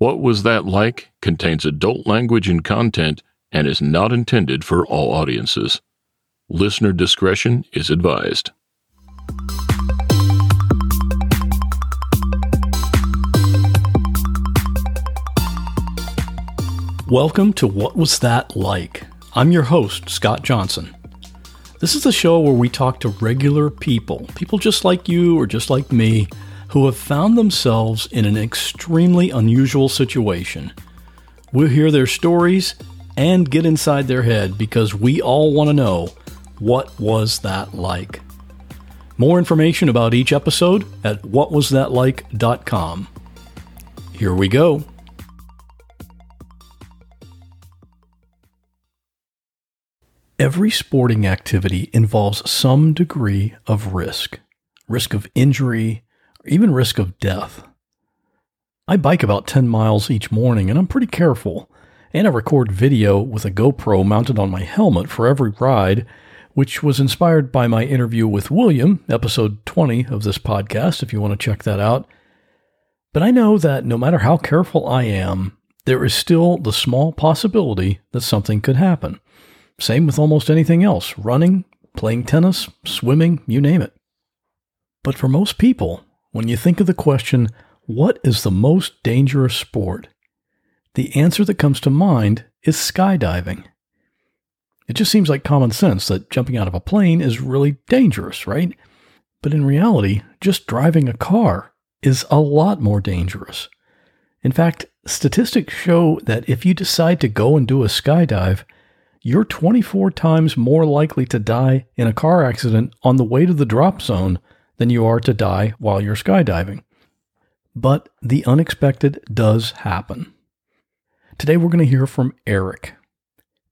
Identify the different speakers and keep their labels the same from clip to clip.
Speaker 1: What Was That Like contains adult language and content and is not intended for all audiences. Listener discretion is advised.
Speaker 2: Welcome to What Was That Like? I'm your host, Scott Johnson. This is a show where we talk to regular people, people just like you or just like me, who have found themselves in an extremely unusual situation. We'll hear their stories and get inside their head because we all want to know what was that like. More information about each episode at whatwasthatlike.com. Here we go. Every sporting activity involves some degree of risk risk of injury, even risk of death. I bike about 10 miles each morning and I'm pretty careful, and I record video with a GoPro mounted on my helmet for every ride, which was inspired by my interview with William, episode 20 of this podcast, if you want to check that out. But I know that no matter how careful I am, there is still the small possibility that something could happen. Same with almost anything else running, playing tennis, swimming, you name it. But for most people, when you think of the question, what is the most dangerous sport? The answer that comes to mind is skydiving. It just seems like common sense that jumping out of a plane is really dangerous, right? But in reality, just driving a car is a lot more dangerous. In fact, statistics show that if you decide to go and do a skydive, you're 24 times more likely to die in a car accident on the way to the drop zone than you are to die while you're skydiving. But the unexpected does happen. Today we're going to hear from Eric.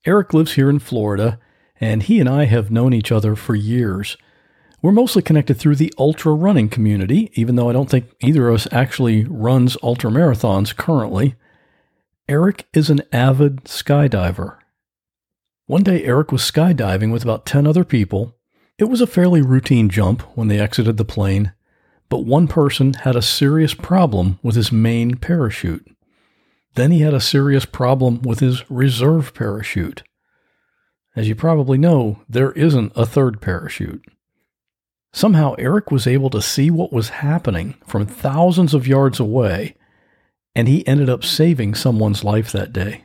Speaker 2: Eric lives here in Florida, and he and I have known each other for years. We're mostly connected through the ultra running community, even though I don't think either of us actually runs ultra marathons currently. Eric is an avid skydiver. One day, Eric was skydiving with about 10 other people. It was a fairly routine jump when they exited the plane, but one person had a serious problem with his main parachute. Then he had a serious problem with his reserve parachute. As you probably know, there isn't a third parachute. Somehow, Eric was able to see what was happening from thousands of yards away, and he ended up saving someone's life that day.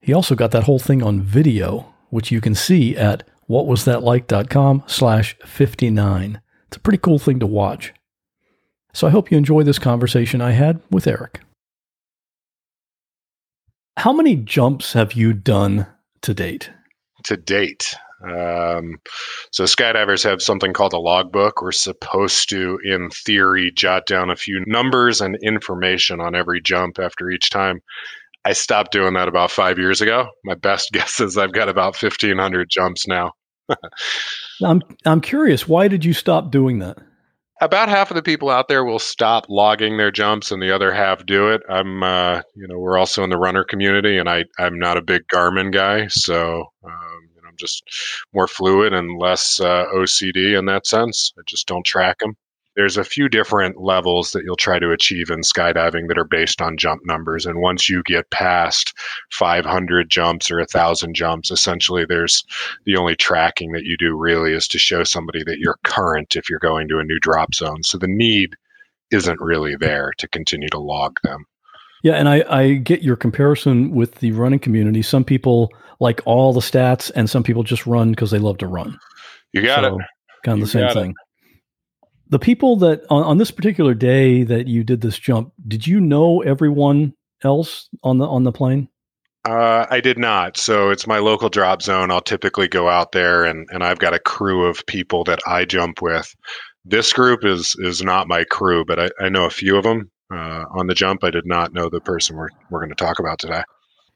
Speaker 2: He also got that whole thing on video, which you can see at whatwasthatlike.com slash 59. It's a pretty cool thing to watch. So I hope you enjoy this conversation I had with Eric. How many jumps have you done to date?
Speaker 3: To date. Um, so skydivers have something called a logbook. We're supposed to, in theory, jot down a few numbers and information on every jump after each time. I stopped doing that about five years ago. My best guess is I've got about 1,500 jumps now.
Speaker 2: I'm I'm curious. Why did you stop doing that?
Speaker 3: About half of the people out there will stop logging their jumps, and the other half do it. I'm, uh, you know, we're also in the runner community, and I I'm not a big Garmin guy, so um, you know, I'm just more fluid and less uh, OCD in that sense. I just don't track them there's a few different levels that you'll try to achieve in skydiving that are based on jump numbers. And once you get past 500 jumps or 1,000 jumps, essentially there's the only tracking that you do really is to show somebody that you're current if you're going to a new drop zone. So the need isn't really there to continue to log them.
Speaker 2: Yeah, and I, I get your comparison with the running community. Some people like all the stats, and some people just run because they love to run.
Speaker 3: You got so, it.
Speaker 2: Kind of the same thing. It. The people that on, on this particular day that you did this jump, did you know everyone else on the on the plane?
Speaker 3: Uh, I did not. So it's my local drop zone. I'll typically go out there, and, and I've got a crew of people that I jump with. This group is is not my crew, but I, I know a few of them uh, on the jump. I did not know the person we're we're going to talk about today.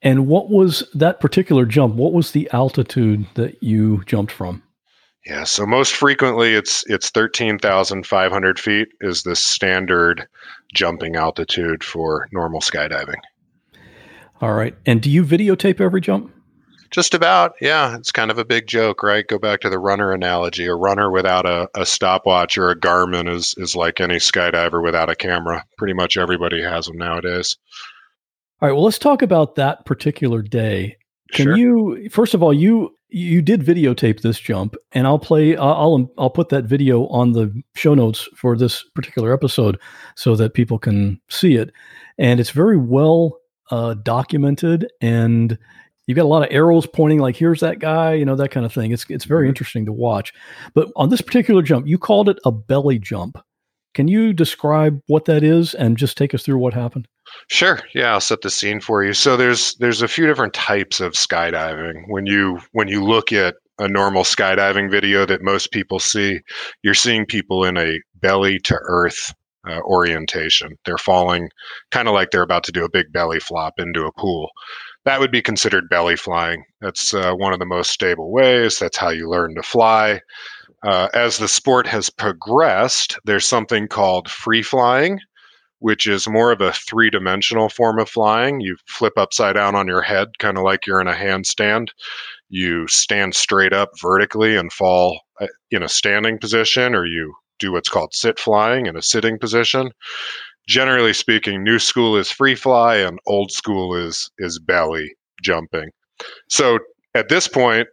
Speaker 2: And what was that particular jump? What was the altitude that you jumped from?
Speaker 3: Yeah, so most frequently it's it's thirteen thousand five hundred feet is the standard jumping altitude for normal skydiving.
Speaker 2: All right. And do you videotape every jump?
Speaker 3: Just about, yeah. It's kind of a big joke, right? Go back to the runner analogy. A runner without a, a stopwatch or a Garmin is is like any skydiver without a camera. Pretty much everybody has them nowadays.
Speaker 2: All right. Well, let's talk about that particular day. Can
Speaker 3: sure.
Speaker 2: you first of all you you did videotape this jump, and I'll play. I'll I'll put that video on the show notes for this particular episode so that people can see it. And it's very well uh, documented, and you've got a lot of arrows pointing like here's that guy, you know that kind of thing. It's it's very mm-hmm. interesting to watch. But on this particular jump, you called it a belly jump. Can you describe what that is and just take us through what happened?
Speaker 3: Sure. Yeah, I'll set the scene for you. So there's there's a few different types of skydiving. When you when you look at a normal skydiving video that most people see, you're seeing people in a belly to earth uh, orientation. They're falling kind of like they're about to do a big belly flop into a pool. That would be considered belly flying. That's uh, one of the most stable ways. That's how you learn to fly. Uh, as the sport has progressed, there's something called free flying, which is more of a three dimensional form of flying. You flip upside down on your head, kind of like you're in a handstand. You stand straight up vertically and fall uh, in a standing position, or you do what's called sit flying in a sitting position. Generally speaking, new school is free fly and old school is is belly jumping. So at this point,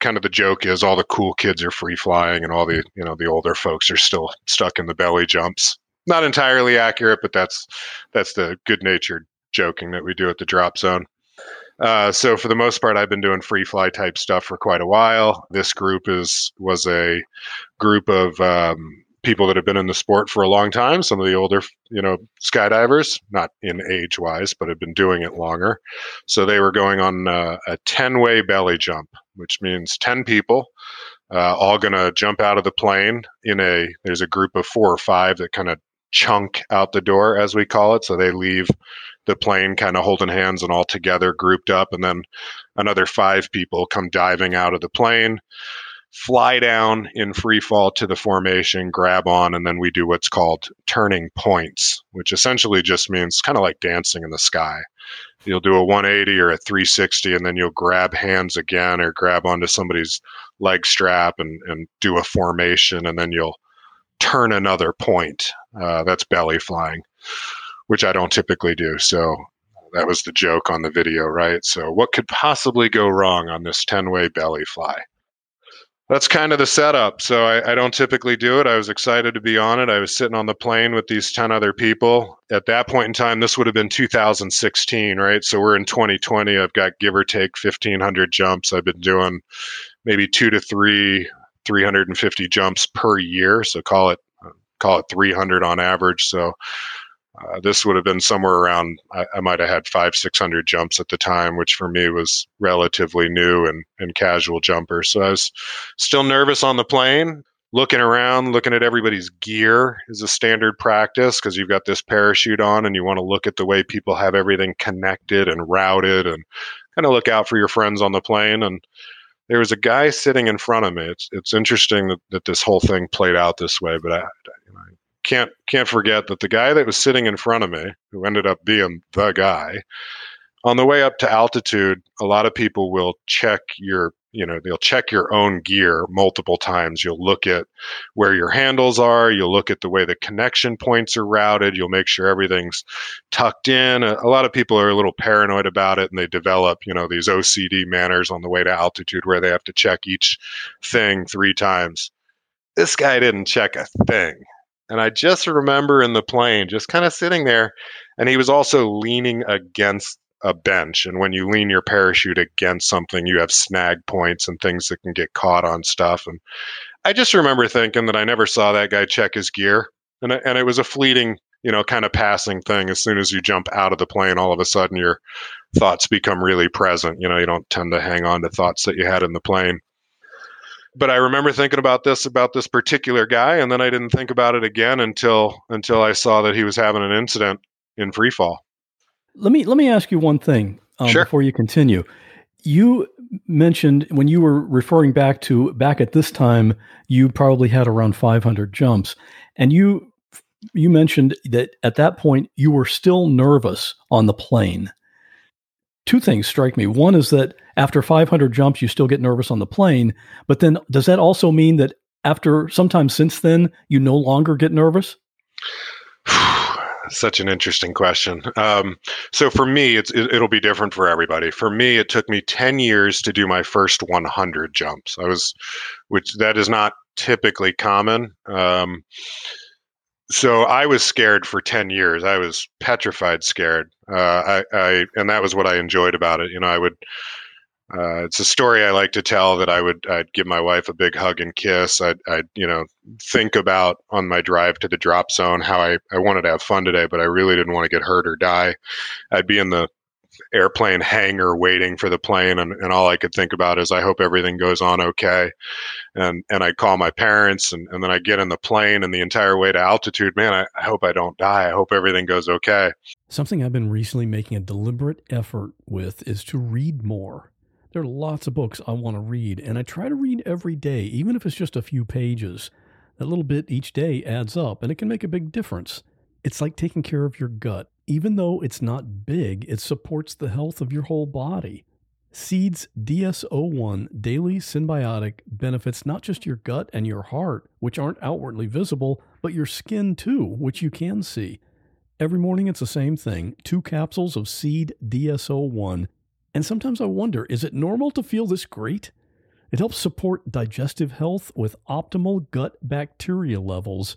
Speaker 3: kind of the joke is all the cool kids are free flying and all the you know the older folks are still stuck in the belly jumps not entirely accurate, but that's that's the good natured joking that we do at the drop zone. Uh, so for the most part, I've been doing free fly type stuff for quite a while. This group is was a group of um, people that have been in the sport for a long time. Some of the older, you know, skydivers, not in age wise, but have been doing it longer. So they were going on uh, a ten way belly jump, which means ten people uh, all going to jump out of the plane in a there's a group of four or five that kind of chunk out the door, as we call it. So they leave the plane kind of holding hands and all together, grouped up, and then another five people come diving out of the plane, fly down in free fall to the formation, grab on, and then we do what's called turning points, which essentially just means kind of like dancing in the sky. You'll do a 180 or a 360, and then you'll grab hands again or grab onto somebody's leg strap and, and do a formation, and then you'll turn another point. Uh, that's belly flying, which I don't typically do. So that was the joke on the video, right? So what could possibly go wrong on this 10 way belly fly? That's kind of the setup. So I, I, don't typically do it. I was excited to be on it. I was sitting on the plane with these 10 other people. At that point in time, this would have been 2016, right? So we're in 2020. I've got give or take 1,500 jumps. I've been doing maybe two to three 350 jumps per year. So call it call it 300 on average. So uh, this would have been somewhere around. I, I might have had five, six hundred jumps at the time, which for me was relatively new and and casual jumper. So I was still nervous on the plane. Looking around, looking at everybody's gear is a standard practice because you've got this parachute on and you want to look at the way people have everything connected and routed and kind of look out for your friends on the plane. And there was a guy sitting in front of me. It's it's interesting that, that this whole thing played out this way, but I, I can't can't forget that the guy that was sitting in front of me, who ended up being the guy, on the way up to altitude, a lot of people will check your you know they'll check your own gear multiple times. You'll look at where your handles are. You'll look at the way the connection points are routed. You'll make sure everything's tucked in. A, a lot of people are a little paranoid about it and they develop you know these ocd manners on the way to altitude where they have to check each thing three times. This guy didn't check a thing and i just remember in the plane just kind of sitting there and he was also leaning against a bench. And when you lean your parachute against something, you have snag points and things that can get caught on stuff. And I just remember thinking that I never saw that guy check his gear, and and it was a fleeting, you know, kind of passing thing. As soon as you jump out of the plane, all of a sudden your thoughts become really present. You know, you don't tend to hang on to thoughts that you had in the plane. But I remember thinking about this about this particular guy, and then I didn't think about it again until until I saw that he was having an incident in free fall.
Speaker 2: Let me let me ask you one thing um,
Speaker 3: Sure.
Speaker 2: before you continue. You mentioned when you were referring back to back at this time, you probably had around 500 jumps, and you you mentioned that at that point you were still nervous on the plane. Two things strike me. One is that after 500 jumps, you still get nervous on the plane, but then does that also mean that after sometime since then you no longer get nervous?
Speaker 3: Such an interesting question. Um, so for me, it's it, it'll be different for everybody. For me, it took me ten years to do my first 100 jumps. I was, which that is not typically common. Um, so I was scared for 10 years. I was petrified scared. Uh, I, I, and that was what I enjoyed about it. You know, I would, uh, it's a story I like to tell that I would, I'd give my wife a big hug and kiss. I'd, I'd, you know, think about on my drive to the drop zone how I, I wanted to have fun today, but I really didn't want to get hurt or die. I'd be in the airplane hangar waiting for the plane and, and all I could think about is I hope everything goes on okay. And and I call my parents and, and then I get in the plane and the entire way to altitude, man, I, I hope I don't die. I hope everything goes okay.
Speaker 2: Something I've been recently making a deliberate effort with is to read more. There are lots of books I want to read, and I try to read every day, even if it's just a few pages. That little bit each day adds up, and it can make a big difference. It's like taking care of your gut. Even though it's not big, it supports the health of your whole body. Seeds DS01 Daily Synbiotic benefits not just your gut and your heart, which aren't outwardly visible, but your skin too, which you can see. Every morning it's the same thing two capsules of Seed DS01. And sometimes I wonder is it normal to feel this great? It helps support digestive health with optimal gut bacteria levels.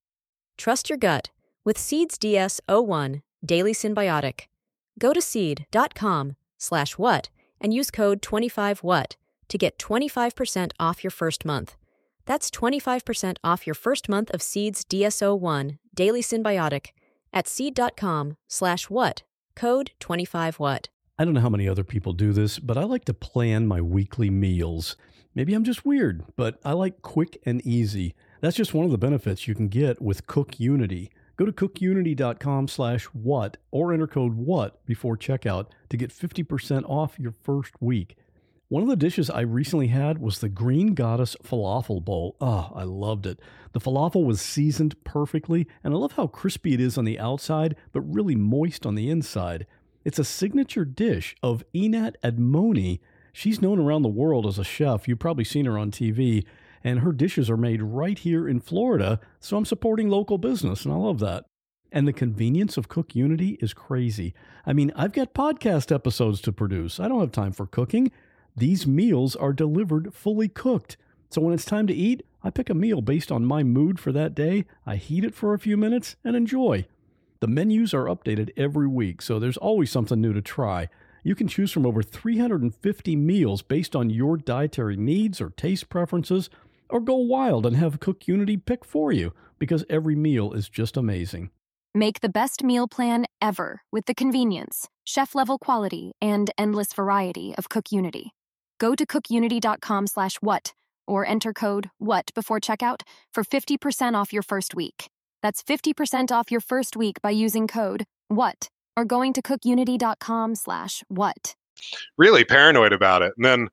Speaker 4: Trust your gut with Seeds DS01 Daily Synbiotic. Go to seed.com slash what and use code 25what to get 25% off your first month. That's 25% off your first month of Seeds DS01 Daily Synbiotic at seed.com slash what, code 25what.
Speaker 2: I don't know how many other people do this, but I like to plan my weekly meals. Maybe I'm just weird, but I like quick and easy. That's just one of the benefits you can get with Cook Unity. Go to cookunity.com slash what or enter code what before checkout to get 50% off your first week. One of the dishes I recently had was the Green Goddess Falafel Bowl. Oh, I loved it. The falafel was seasoned perfectly, and I love how crispy it is on the outside, but really moist on the inside. It's a signature dish of Einat Admony. She's known around the world as a chef. You've probably seen her on TV, and her dishes are made right here in Florida, so I'm supporting local business, and I love that. And the convenience of Cook Unity is crazy. I mean, I've got podcast episodes to produce. I don't have time for cooking. These meals are delivered fully cooked. So when it's time to eat, I pick a meal based on my mood for that day. I heat it for a few minutes and enjoy. The menus are updated every week, so there's always something new to try. You can choose from over 350 meals based on your dietary needs or taste preferences, or go wild and have Cook Unity pick for you because every meal is just amazing.
Speaker 5: Make the best meal plan ever with the convenience, chef level quality, and endless variety of Cook Unity. Go to cookunity.com slash what or enter code WHAT before checkout for 50% off your first week. That's 50% off your first week by using code WHAT or going to cookunity.com slash what.
Speaker 3: Really paranoid about it. And then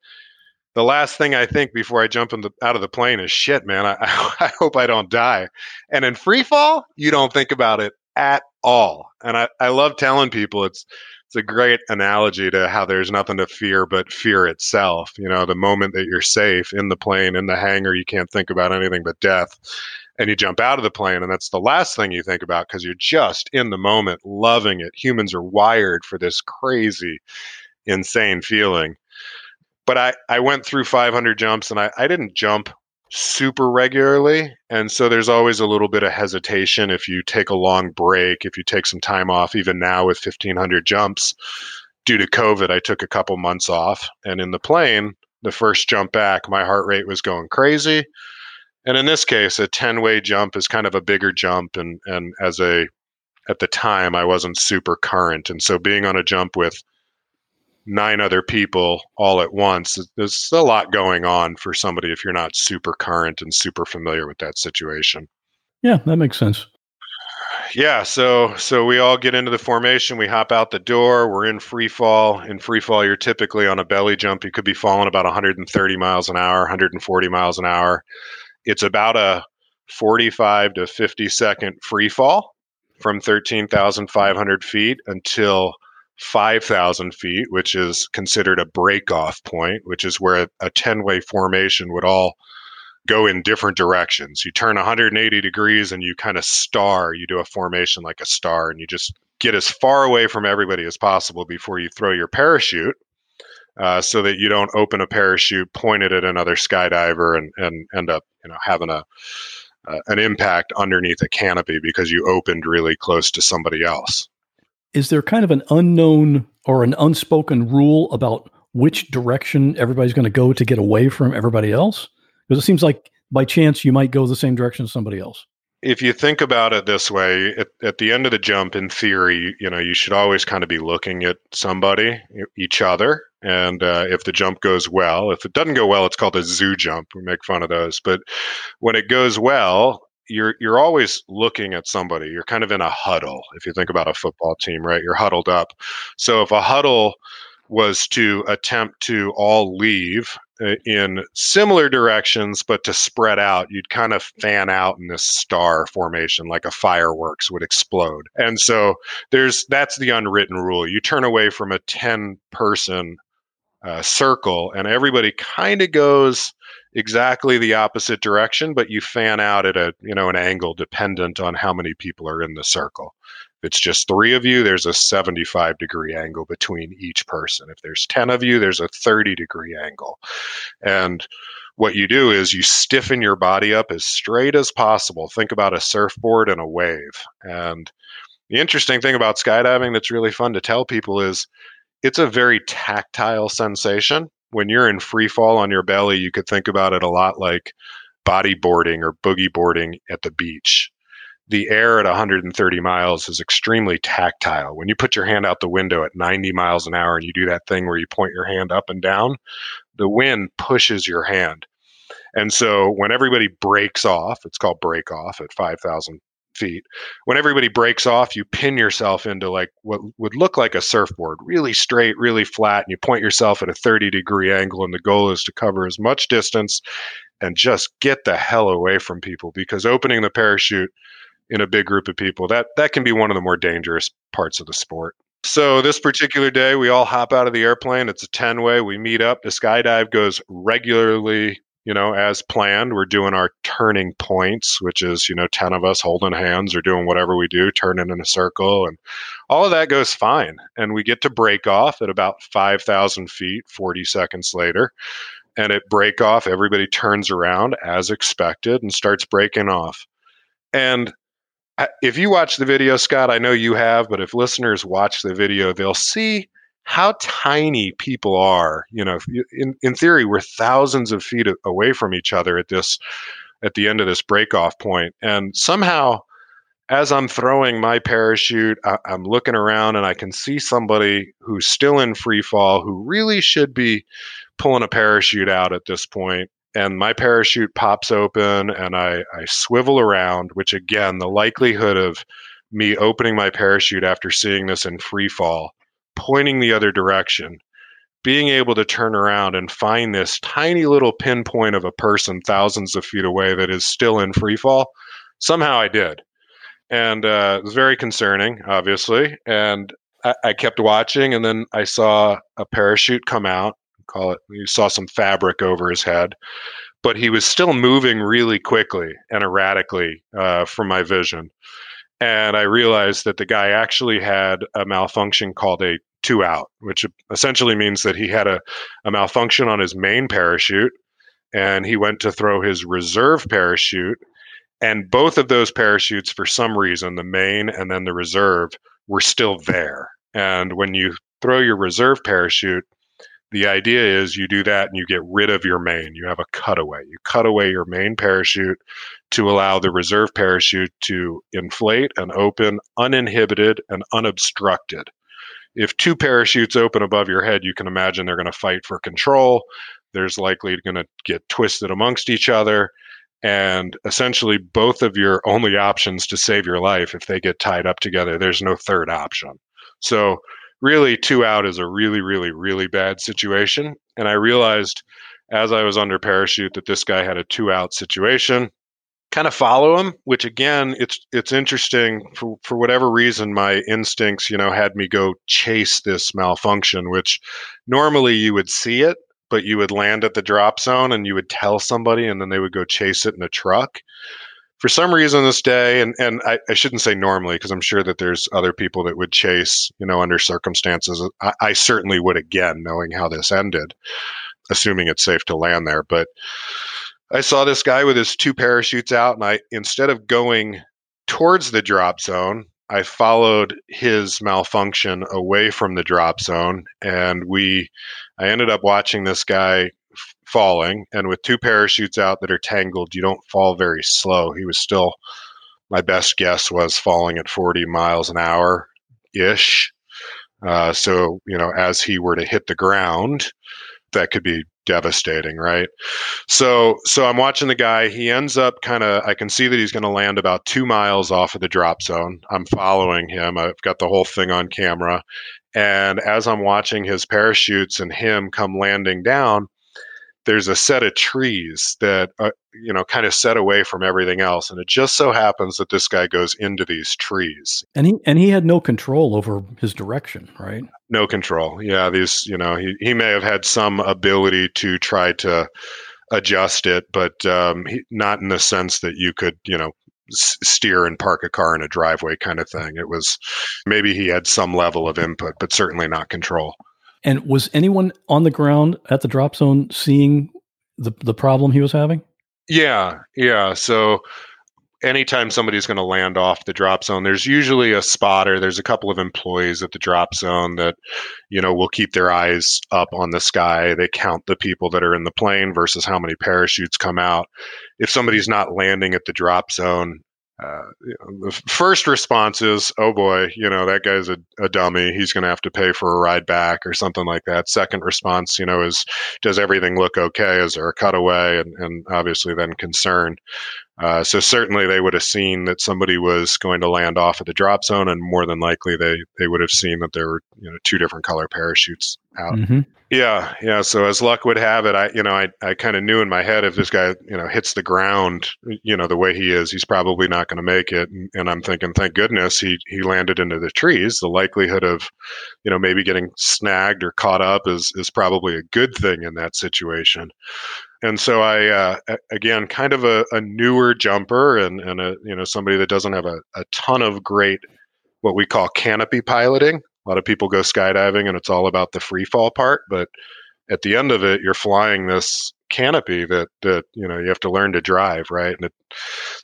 Speaker 3: the last thing I think before I jump the, out of the plane is shit, man. I, I hope I don't die. And in free fall, you don't think about it at all. And I, I love telling people it's it's a great analogy to how there's nothing to fear but fear itself. You know, the moment that you're safe in the plane, in the hangar, you can't think about anything but death. And you jump out of the plane, and that's the last thing you think about because you're just in the moment, loving it. Humans are wired for this crazy, insane feeling. But I, I went through 500 jumps and I, I didn't jump super regularly. And so there's always a little bit of hesitation if you take a long break, if you take some time off, even now with 1,500 jumps. Due to COVID, I took a couple months off. And in the plane, the first jump back, my heart rate was going crazy. And in this case, a 10 way jump is kind of a bigger jump. And, and as a, at the time, I wasn't super current. And so being on a jump with nine other people all at once. There's a lot going on for somebody if you're not super current and super familiar with that situation.
Speaker 2: Yeah, that makes sense.
Speaker 3: Yeah, so so we all get into the formation, we hop out the door, we're in free fall. In free fall, you're typically on a belly jump. You could be falling about 130 miles an hour, 140 miles an hour. It's about a 45 to 50 second free fall from 13,500 feet until 5,000 feet, which is considered a breakoff point, which is where a 10 way formation would all go in different directions. You turn 180 degrees and you kind of star. You do a formation like a star and you just get as far away from everybody as possible before you throw your parachute. Uh, so that you don't open a parachute, point it at another skydiver, and, and end up, you know, having a uh, an impact underneath a canopy because you opened really close to somebody else
Speaker 2: is there kind of an unknown or an unspoken rule about which direction everybody's going to go to get away from everybody else? Because it seems like by chance you might go the same direction as somebody else.
Speaker 3: If you think about it this way, at, at the end of the jump, in theory, you know, you should always kind of be looking at somebody, each other. And uh, if the jump goes well, if it doesn't go well, it's called a zoo jump. We make fun of those. But when it goes well, you're you're always looking at somebody. You're kind of in a huddle. If you think about a football team, right? You're huddled up. So if a huddle was to attempt to all leave uh, in similar directions but to spread out you'd kind of fan out in this star formation like a fireworks would explode and so there's that's the unwritten rule you turn away from a 10 person uh, circle and everybody kind of goes exactly the opposite direction, but you fan out at a you know an angle dependent on how many people are in the circle. If it's just three of you, there's a 75 degree angle between each person. If there's 10 of you, there's a 30 degree angle. And what you do is you stiffen your body up as straight as possible. Think about a surfboard and a wave. And the interesting thing about skydiving that's really fun to tell people is it's a very tactile sensation when you're in free fall on your belly, you could think about it a lot like bodyboarding or boogie boarding at the beach. The air at 130 miles is extremely tactile. When you put your hand out the window at 90 miles an hour and you do that thing where you point your hand up and down, the wind pushes your hand. And so when everybody breaks off, it's called break off at 5,000 feet. When everybody breaks off, you pin yourself into like what would look like a surfboard, really straight, really flat, and you point yourself at a 30 degree angle. And the goal is to cover as much distance and just get the hell away from people because opening the parachute in a big group of people that that can be one of the more dangerous parts of the sport. So this particular day, we all hop out of the airplane. It's a 10 way. We meet up. The skydive goes regularly you know, as planned. We're doing our turning points, which is, you know, 10 of us holding hands or doing whatever we do, turning in a circle. And all of that goes fine. And we get to break off at about 5,000 feet 40 seconds later. And at break off, everybody turns around as expected and starts breaking off. And uh, if you watch the video, Scott, I know you have, but if listeners watch the video, they'll see how tiny people are. You know, in, in theory, we're thousands of feet away from each other at this at the end of this breakoff point, and somehow, as I'm throwing my parachute, I, I'm looking around and I can see somebody who's still in free fall who really should be pulling a parachute out at this point and my parachute pops open and I, I swivel around, which again, the likelihood of me opening my parachute after seeing this in free fall pointing the other direction, being able to turn around and find this tiny little pinpoint of a person thousands of feet away that is still in free fall, somehow I did. and uh, it was very concerning, obviously. And I, I kept watching, and then I saw a parachute come out. Call it. You saw some fabric over his head, but he was still moving really quickly and erratically uh, from my vision. And I realized that the guy actually had a malfunction called a two out, which essentially means that he had a, a malfunction on his main parachute and he went to throw his reserve parachute. And both of those parachutes, for some reason, the main and then the reserve, were still there. And when you throw your reserve parachute, the idea is you do that and you get rid of your main. You have a cutaway. You cut away your main parachute to allow the reserve parachute to inflate and open uninhibited and unobstructed. If two parachutes open above your head, you can imagine they're going to fight for control. There's likely going to get twisted amongst each other. And essentially, both of your only options to save your life, if they get tied up together, there's no third option. So, really, two out is a really, really, really bad situation. And I realized as I was under parachute that this guy had a two out situation. Kind of follow him, which again, it's it's interesting for for whatever reason, my instincts, you know, had me go chase this malfunction, which normally you would see it, but you would land at the drop zone and you would tell somebody, and then they would go chase it in a truck for some reason this day, and, and I, I shouldn't say normally because I'm sure that there's other people that would chase, you know, under circumstances. I, I certainly would again, knowing how this ended, assuming it's safe to land there. But I saw this guy with his two parachutes out, and I instead of going towards the drop zone, I followed his malfunction away from the drop zone, and we. I ended up watching this guy falling, and with two parachutes out that are tangled, you don't fall very slow. He was still, my best guess was falling at 40 miles an hour ish. Uh, so, you know, as he were to hit the ground, that could be devastating, right? So, so I'm watching the guy. He ends up kind of. I can see that he's going to land about two miles off of the drop zone. I'm following him. I've got the whole thing on camera, and as I'm watching his parachutes and him come landing down, there's a set of trees that uh, you know kind of set away from everything else and it just so happens that this guy goes into these trees.
Speaker 2: And he and he had no control over his direction right?
Speaker 3: No control. Yeah these you know he, he may have had some ability to try to adjust it but um, he, not in the sense that you could you know steer and park a car in a driveway kind of thing. It was maybe he had some level of input but certainly not control
Speaker 2: and was anyone on the ground at the drop zone seeing the the problem he was having?
Speaker 3: Yeah, yeah. So anytime somebody's going to land off the drop zone, there's usually a spotter. There's a couple of employees at the drop zone that, you know, will keep their eyes up on the sky. They count the people that are in the plane versus how many parachutes come out. If somebody's not landing at the drop zone, uh, the first response is, "Oh boy, you know that guy's a, a dummy. He's going to have to pay for a ride back or something like that." Second response, you know, is, "Does everything look okay? Is there a cutaway?" And, and obviously, then concern. Uh, so certainly, they would have seen that somebody was going to land off at the drop zone, and more than likely, they they would have seen that there were you know two different color parachutes out. Mm-hmm. Yeah, yeah. So as luck would have it, I you know I I kind of knew in my head if this guy you know hits the ground, you know the way he is, he's probably not going to make it. And, and, I'm thinking, thank goodness he he landed into the trees. The likelihood of, you know, maybe getting snagged or caught up is is probably a good thing in that situation. And so I uh, again kind of a, a newer jumper and and a you know somebody that doesn't have a, a ton of great what we call canopy piloting. A lot of people go skydiving and it's all about the free fall part, but at the end of it, you're flying this canopy that that you know you have to learn to drive, right? And it,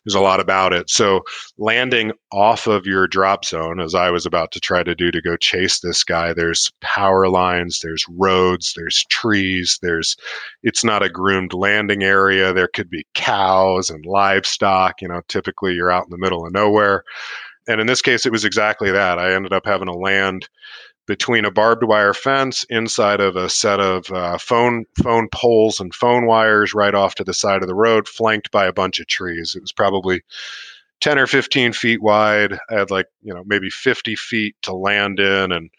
Speaker 3: there's a lot about it. So landing off of your drop zone, as I was about to try to do to go chase this guy, there's power lines, there's roads, there's trees, there's it's not a groomed landing area. There could be cows and livestock. You know, typically you're out in the middle of nowhere and in this case, it was exactly that. I ended up having to land between a barbed wire fence inside of a set of uh, phone phone poles and phone wires right off to the side of the road, flanked by a bunch of trees. It was probably 10 or 15 feet wide. I had like, you know, maybe 50 feet to land in and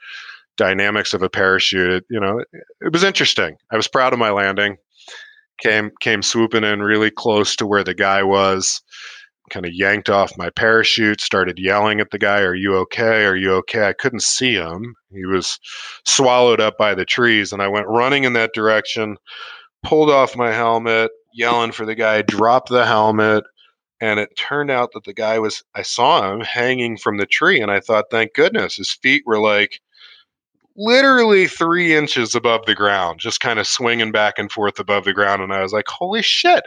Speaker 3: dynamics of a parachute. It, you know, it, it was interesting. I was proud of my landing. Came came swooping in really close to where the guy was kind of yanked off my parachute, started yelling at the guy, Are you okay? Are you okay? I couldn't see him. He was swallowed up by the trees. And I went running in that direction, pulled off my helmet, yelling for the guy, dropped the helmet. And it turned out that the guy was, I saw him hanging from the tree. And I thought, Thank goodness, his feet were like, literally three inches above the ground, just kind of swinging back and forth above the ground. And I was like, holy shit,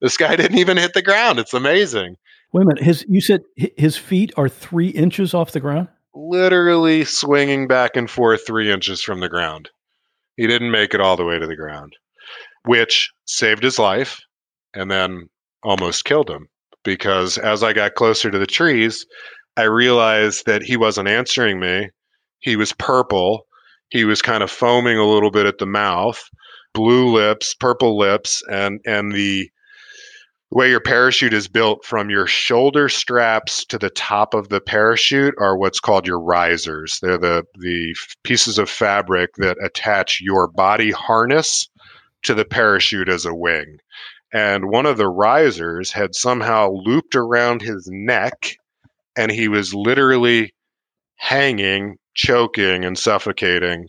Speaker 3: this guy didn't even hit the ground. It's amazing.
Speaker 2: Wait a minute. His you said his feet are three inches off the ground.
Speaker 3: Literally swinging back and forth three inches from the ground. He didn't make it all the way to the ground, which saved his life and then almost killed him. Because as I got closer to the trees, I realized that he wasn't answering me. He was purple. He was kind of foaming a little bit at the mouth, blue lips, purple lips, and and the the way your parachute is built from your shoulder straps to the top of the parachute are what's called your risers. They're the, the pieces of fabric that attach your body harness to the parachute as a wing. And one of the risers had somehow looped around his neck, and he was literally hanging, choking, and suffocating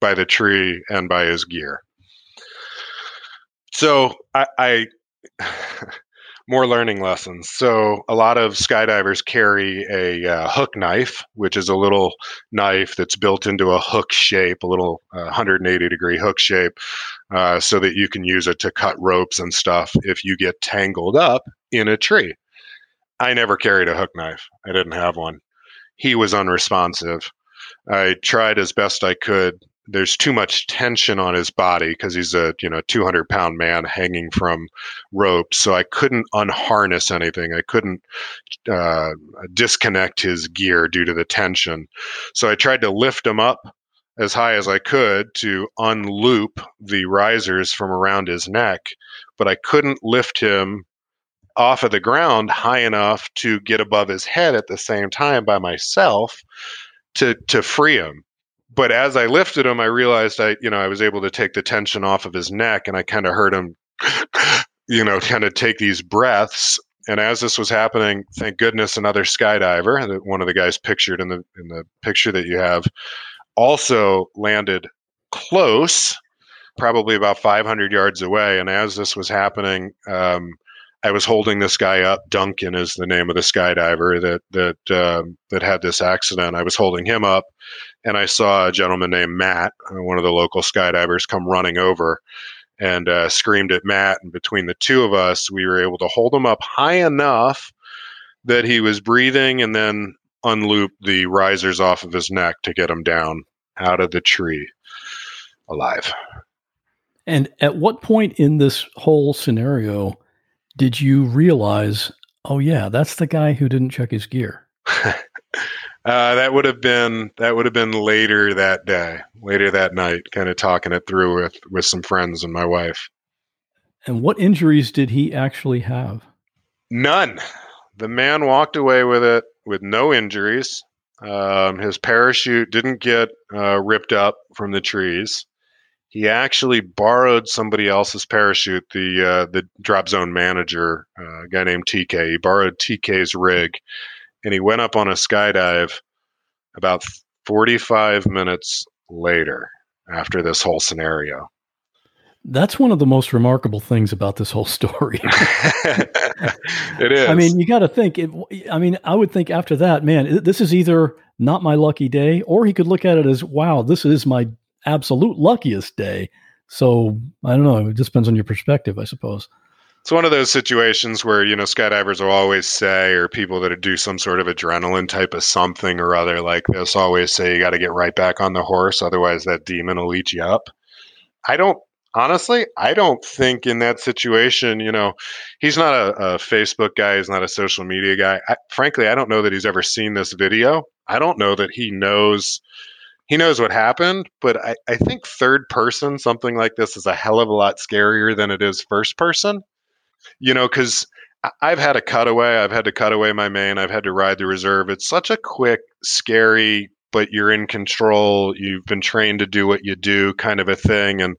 Speaker 3: by the tree and by his gear. So I, I more learning lessons. So a lot of skydivers carry a uh, hook knife, which is a little knife that's built into a hook shape, a little uh, 180 degree hook shape, uh, so that you can use it to cut ropes and stuff if you get tangled up in a tree. I never carried a hook knife. I didn't have one. He was unresponsive. I tried as best I could there's too much tension on his body because he's a you know 200 pound man hanging from ropes so i couldn't unharness anything. I couldn't uh, disconnect his gear due to the tension. So i tried to lift him up as high as i could to unloop the risers from around his neck but i couldn't lift him off of the ground high enough to get above his head at the same time by myself to to free him but as I lifted him, I realized I, you know, I was able to take the tension off of his neck, and I kind of heard him, you know, kind of take these breaths. And as this was happening, thank goodness, another skydiver, one of the guys pictured in the in the picture that you have, also landed close, probably about 500 yards away. And as this was happening, um, I was holding this guy up. Duncan is the name of the skydiver that that um, that had this accident. I was holding him up, and I saw a gentleman named Matt, uh, one of the local skydivers, come running over and uh, screamed at Matt. And between the two of us, we were able to hold him up high enough that he was breathing and then unloop the risers off of his neck to get him down out of the tree alive.
Speaker 2: And at what point in this whole scenario did you realize, oh, yeah, that's the guy who didn't check his gear?
Speaker 3: Uh, that would have been that would have been later that day, later that night, kind of talking it through with with some friends and my wife.
Speaker 2: And what injuries did he actually have?
Speaker 3: None. The man walked away with it with no injuries. Um, his parachute didn't get uh, ripped up from the trees. He actually borrowed somebody else's parachute. The uh, the drop zone manager, uh, a guy named TK, he borrowed TK's rig and he went up on a skydive about 45 minutes later after this whole scenario.
Speaker 2: That's one of the most remarkable things about this whole story.
Speaker 3: it is.
Speaker 2: I mean, you got to think. It, I mean, I would think after that, man, this is either not my lucky day, or he could look at it as, wow, this is my absolute luckiest day. So I don't know. It just depends on your perspective, I suppose
Speaker 3: it's one of those situations where you know skydivers will always say or people that do some sort of adrenaline type of something or other like this always say you got to get right back on the horse otherwise that demon will eat you up. I don't honestly i don't think in that situation you know he's not a, a facebook guy he's not a social media guy. I, frankly i don't know that he's ever seen this video. I don't know that he knows he knows what happened but I, I think third person something like this is a hell of a lot scarier than it is first person you know, because I've had a cutaway. I've had to cut away my main. I've had to ride the reserve. It's such a quick, scary, but you're in control. You've been trained to do what you do, kind of a thing. And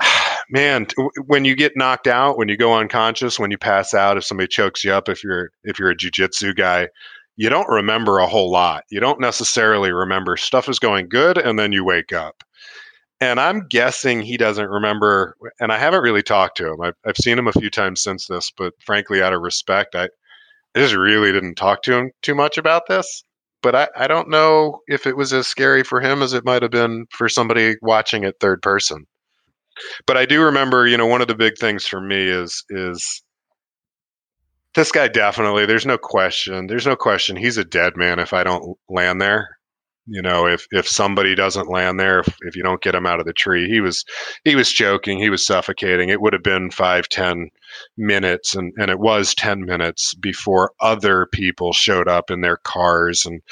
Speaker 3: man, when you get knocked out, when you go unconscious, when you pass out, if somebody chokes you up, if you're if you're a jujitsu guy, you don't remember a whole lot. You don't necessarily remember stuff is going good, and then you wake up. And I'm guessing he doesn't remember. And I haven't really talked to him. I've, I've seen him a few times since this, but frankly, out of respect, I, I just really didn't talk to him too much about this. But I, I don't know if it was as scary for him as it might have been for somebody watching it third person. But I do remember, you know, one of the big things for me is is this guy definitely. There's no question. There's no question. He's a dead man if I don't land there you know if if somebody doesn't land there if, if you don't get him out of the tree he was he was joking he was suffocating. It would have been five ten minutes and and it was 10 minutes before other people showed up in their cars and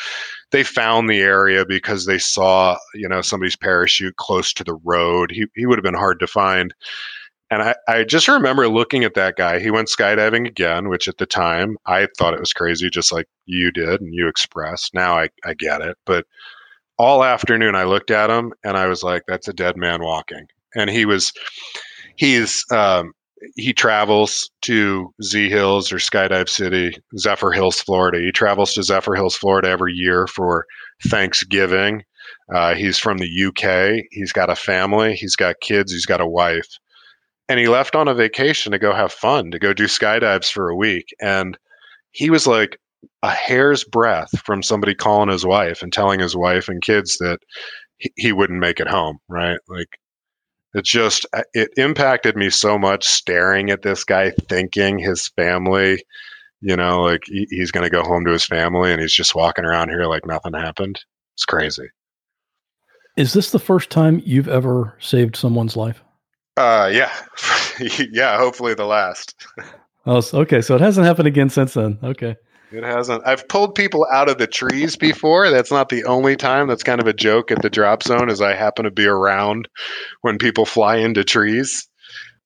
Speaker 3: they found the area because they saw you know somebody's parachute close to the road. He, he would have been hard to find and I, I just remember looking at that guy. He went skydiving again, which at the time I thought it was crazy, just like you did and you expressed. Now I, I get it. But all afternoon I looked at him and I was like, that's a dead man walking. And he was, he's, um, he travels to Z Hills or Skydive City, Zephyrhills, Florida. He travels to Zephyrhills, Florida every year for Thanksgiving. Uh, he's from the UK. He's got a family. He's got kids. He's got a wife and he left on a vacation to go have fun, to go do skydives for a week. And he was like a hair's breadth from somebody calling his wife and telling his wife and kids that he, he wouldn't make it home, right? Like it just uh, it impacted me so much staring at this guy thinking his family you know like he, he's going to go home to his family and he's just walking around here like nothing happened it's crazy
Speaker 2: is this the first time you've ever saved someone's life
Speaker 3: uh, yeah, yeah. Hopefully the last.
Speaker 2: oh, okay. So it hasn't happened again since then. Okay.
Speaker 3: It hasn't. I've pulled people out of the trees before. That's not the only time. That's kind of a joke at the drop zone, as I happen to be around when people fly into trees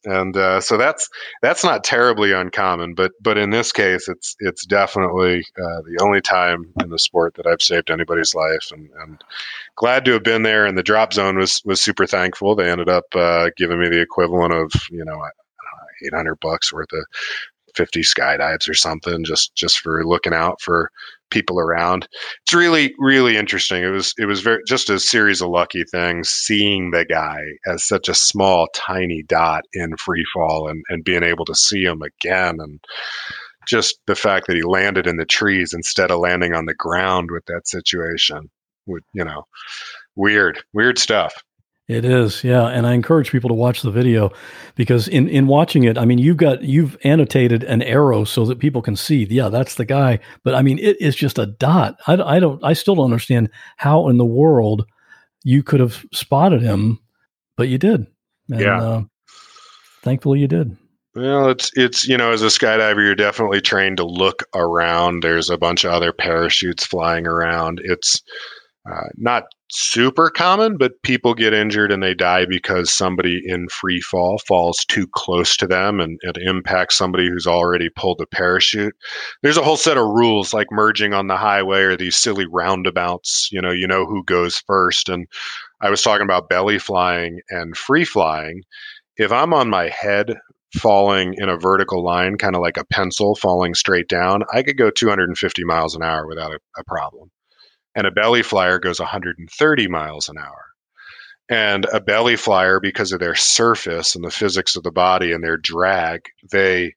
Speaker 3: and uh, so that's that's not terribly uncommon. But but in this case, it's it's definitely uh, the only time in the sport that I've saved anybody's life, and, and glad to have been there. And the drop zone was was super thankful. They ended up uh, giving me the equivalent of you know eight hundred bucks worth of 50 skydives or something just just for looking out for people around. It's really really interesting. It was it was very just a series of lucky things seeing the guy as such a small tiny dot in free fall and and being able to see him again and just the fact that he landed in the trees instead of landing on the ground with that situation would you know weird weird stuff
Speaker 2: it is, yeah, and I encourage people to watch the video because in in watching it, I mean, you've got you've annotated an arrow so that people can see, yeah, that's the guy. But I mean, it is just a dot. I, I don't, I still don't understand how in the world you could have spotted him, but you did.
Speaker 3: And, yeah. Uh,
Speaker 2: thankfully, you did.
Speaker 3: Well, it's it's you know, as a skydiver, you're definitely trained to look around. There's a bunch of other parachutes flying around. It's uh, not super common, but people get injured and they die because somebody in free fall falls too close to them and it impacts somebody who's already pulled a parachute. There's a whole set of rules like merging on the highway or these silly roundabouts. You know, you know who goes first. And I was talking about belly flying and free flying. If I'm on my head falling in a vertical line, kind of like a pencil falling straight down, I could go 250 miles an hour without a, a problem and a belly flyer goes 130 miles an hour. And a belly flyer, because of their surface and the physics of the body and their drag, they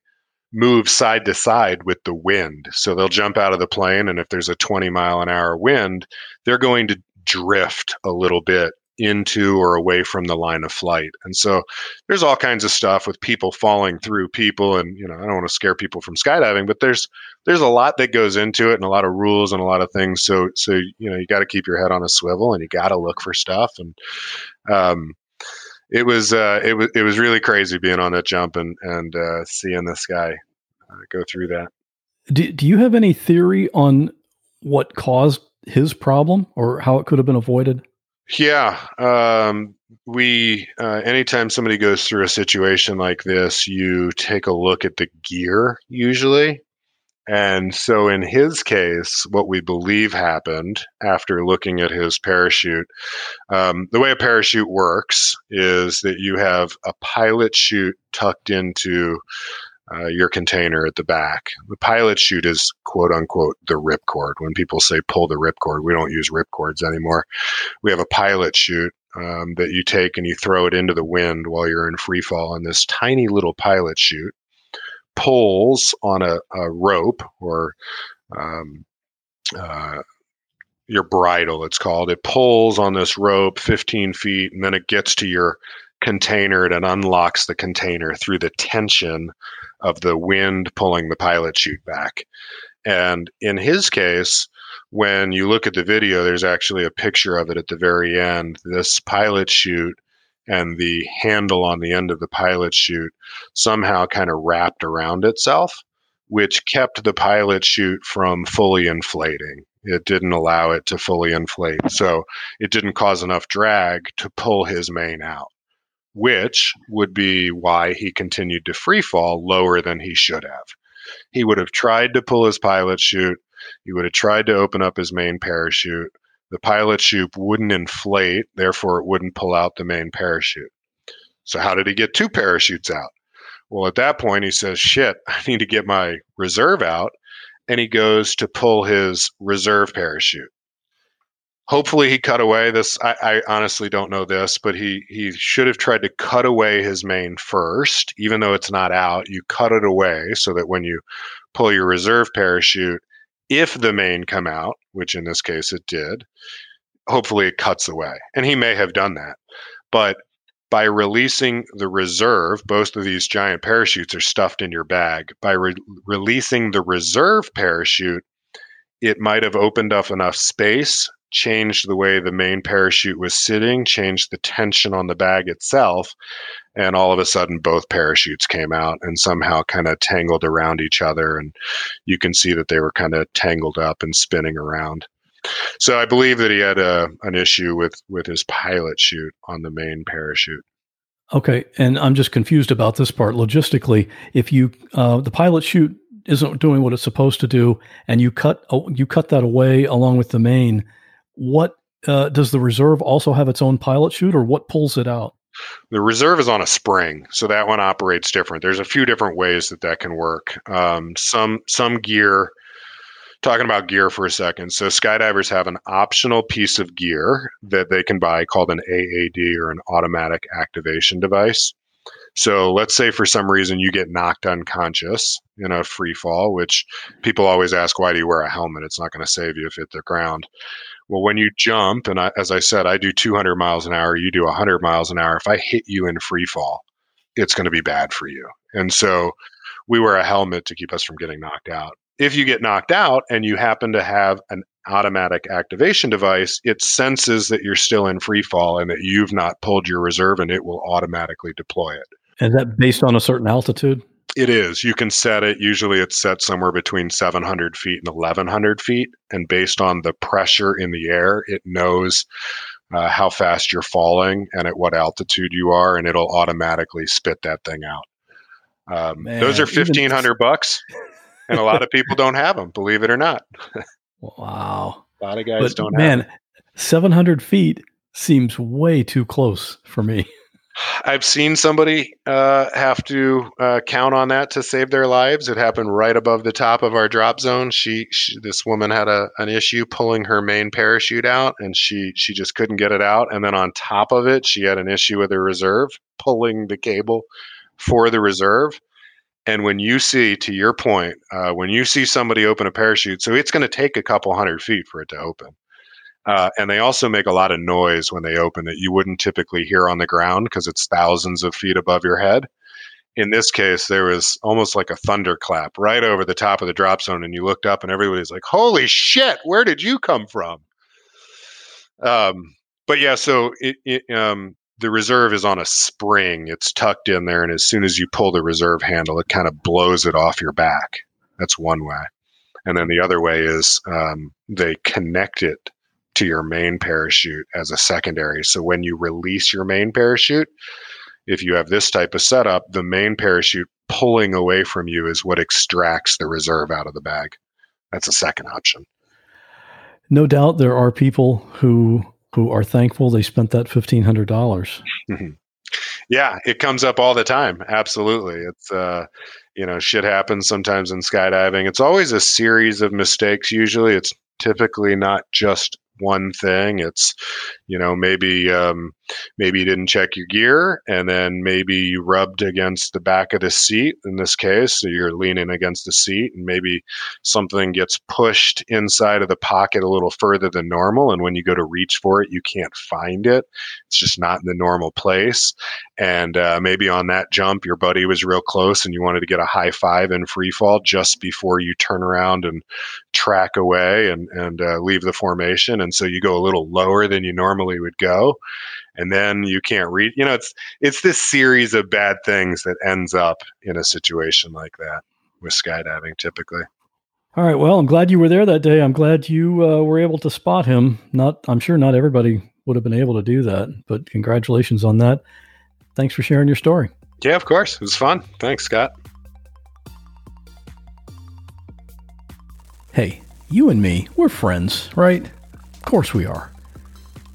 Speaker 3: move side to side with the wind. So they'll jump out of the plane, and if there's a 20 mile an hour wind, they're going to drift a little bit into or away from the line of flight. And so there's all kinds of stuff with people falling through people and you know, I don't want to scare people from skydiving, but there's there's a lot that goes into it and a lot of rules and a lot of things. So so you know, you got to keep your head on a swivel and you got to look for stuff and um it was uh it was it was really crazy being on that jump and and uh seeing this guy uh, go through that.
Speaker 2: Do do you have any theory on what caused his problem or how it could have been avoided?
Speaker 3: Yeah, um, we uh, anytime somebody goes through a situation like this, you take a look at the gear usually, And so, in his case, what we believe happened after looking at his parachute, um, the way a parachute works is that you have a pilot chute tucked into uh, your container at the back. The pilot chute is quote unquote the ripcord. When people say pull the ripcord, we don't use ripcords anymore. We have a pilot chute um, that you take and you throw it into the wind while you're in free fall. And this tiny little pilot chute pulls on a, a rope or um, uh, your bridle, it's called. It pulls on this rope 15 feet and then it gets to your container and it unlocks the container through the tension of the wind pulling the pilot chute back. And in his case, when you look at the video, there's actually a picture of it at the very end. This pilot chute and the handle on the end of the pilot chute somehow kind of wrapped around itself, which kept the pilot chute from fully inflating. It didn't allow it to fully inflate. So it didn't cause enough drag to pull his main out, which would be why he continued to free fall lower than he should have. He would have tried to pull his pilot chute. He would have tried to open up his main parachute the pilot chute wouldn't inflate, therefore it wouldn't pull out the main parachute. So how did he get two parachutes out? Well, at that point, he says, shit, I need to get my reserve out. And he goes to pull his reserve parachute. Hopefully, he cut away this. I, I, honestly don't know this, but he, he should have tried to cut away his main first, even though it's not out. You cut it away so that when you pull your reserve parachute, if the main come out, which in this case it did, hopefully it cuts away. And he may have done that. But by releasing the reserve, both of these giant parachutes are stuffed in your bag. By re- releasing the reserve parachute, it might have opened up enough space, changed the way the main parachute was sitting, changed the tension on the bag itself, and all of a sudden both parachutes came out and somehow kind of tangled around each other and you can see that they were kind of tangled up and spinning around. So i believe that he had a, an issue with with his pilot chute on the main parachute.
Speaker 2: Okay and i'm just confused about this part. Logistically if you uh, the pilot chute isn't doing what it's supposed to do and you cut oh, you cut that away along with the main what uh, does the reserve also have its own pilot chute or what pulls it out
Speaker 3: the reserve is on a spring, so that one operates different. There's a few different ways that that can work. Um, some some gear. Talking about gear for a second. So skydivers have an optional piece of gear that they can buy called an AAD or an automatic activation device. So let's say for some reason you get knocked unconscious in a free fall, which people always ask, why do you wear a helmet? It's not going to save you if you hit the ground. Well, when you jump, and I, as I said, I do 200 miles an hour, you do 100 miles an hour. If I hit you in free fall, it's going to be bad for you. And so we wear a helmet to keep us from getting knocked out. If you get knocked out and you happen to have an automatic activation device, it senses that you're still in free fall and that you've not pulled your reserve and it will automatically deploy it.
Speaker 2: Is that based on a certain altitude?
Speaker 3: It is. You can set it. Usually it's set somewhere between 700 feet and 1100 feet. And based on the pressure in the air, it knows uh, how fast you're falling and at what altitude you are, and it'll automatically spit that thing out. Um, Man, those are 1500 bucks, and a lot of people don't have them, believe it or not.
Speaker 2: wow.
Speaker 3: A lot of guys but don't
Speaker 2: man, 700 feet seems way too close for me.
Speaker 3: I've seen somebody uh, have to uh, count on that to save their lives. It happened right above the top of our drop zone. She, she, this woman had a an issue pulling her main parachute out, and she she just couldn't get it out. And then on top of it, she had an issue with her reserve pulling the cable for the reserve. And when you see, to your point, uh, when you see somebody open a parachute, so it's going to take a couple hundred feet for it to open. Uh, and they also make a lot of noise when they open that you wouldn't typically hear on the ground because it's thousands of feet above your head. In this case, there was almost like a thunderclap right over the top of the drop zone, and you looked up, and everybody's like, "Holy shit! Where did you come from?" Um, but yeah, so it, it, um, the reserve is on a spring; it's tucked in there, and as soon as you pull the reserve handle, it kind of blows it off your back. That's one way, and then the other way is um, they connect it to your main parachute as a secondary. So when you release your main parachute, if you have this type of setup, the main parachute pulling away from you is what extracts the reserve out of the bag. That's a second option.
Speaker 2: No doubt there are people who who are thankful they spent that fifteen hundred dollars.
Speaker 3: yeah, it comes up all the time. Absolutely, it's uh, you know shit happens sometimes in skydiving. It's always a series of mistakes. Usually, it's typically not just one thing. It's, you know, maybe um, maybe you didn't check your gear, and then maybe you rubbed against the back of the seat. In this case, so you're leaning against the seat, and maybe something gets pushed inside of the pocket a little further than normal. And when you go to reach for it, you can't find it. It's just not in the normal place. And uh, maybe on that jump, your buddy was real close, and you wanted to get a high five in free fall just before you turn around and track away and and uh, leave the formation. And so you go a little lower than you normally would go and then you can't read you know it's it's this series of bad things that ends up in a situation like that with skydiving typically.
Speaker 2: All right well i'm glad you were there that day. I'm glad you uh, were able to spot him. Not i'm sure not everybody would have been able to do that but congratulations on that. Thanks for sharing your story.
Speaker 3: Yeah of course. It was fun. Thanks scott.
Speaker 2: Hey you and me we're friends right? Of course we are.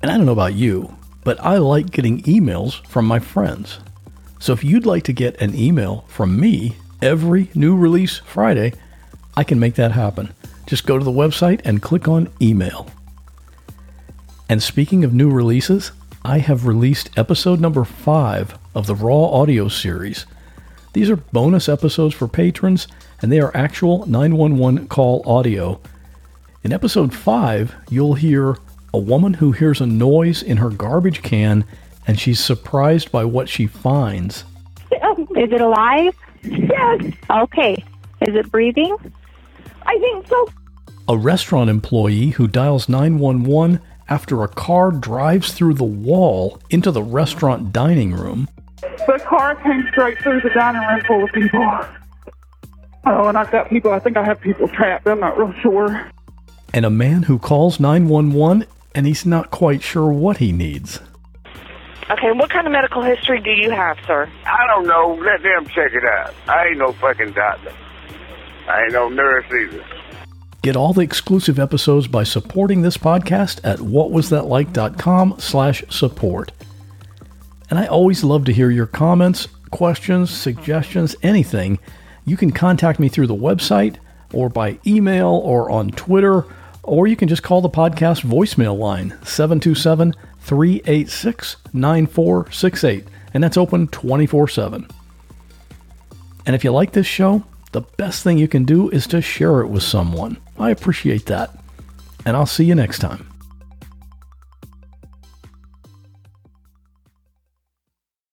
Speaker 2: And i don't know about you but I like getting emails from my friends. So if you'd like to get an email from me every new release Friday, I can make that happen. Just go to the website and click on email. And speaking of new releases, I have released episode number five of the Raw Audio series. These are bonus episodes for patrons, and they are actual 911 call audio. In episode 5, you'll hear a woman who hears a noise in her garbage can and she's surprised by what she finds.
Speaker 6: Is it alive?
Speaker 7: Yes.
Speaker 6: Okay. Is it breathing?
Speaker 7: I think so.
Speaker 2: A restaurant employee who dials 911 after a car drives through the wall into the restaurant dining room.
Speaker 7: The car came straight through the dining room full of people. Oh, and I've got people, I think I have people trapped. I'm not real sure.
Speaker 2: And a man who calls 911 and he's not quite sure what he needs.
Speaker 8: Okay, what kind of medical history do you have, sir?
Speaker 9: I don't know. Let them check it out. I ain't no fucking doctor. I ain't no nurse either.
Speaker 2: Get all the exclusive episodes by supporting this podcast at whatwasthatlike.com slash support. And I always love to hear your comments, questions, suggestions, anything. You can contact me through the website or by email or on Twitter or you can just call the podcast voicemail line 727 386 9468, and that's open 24 7. And if you like this show, the best thing you can do is to share it with someone. I appreciate that. And I'll see you next time.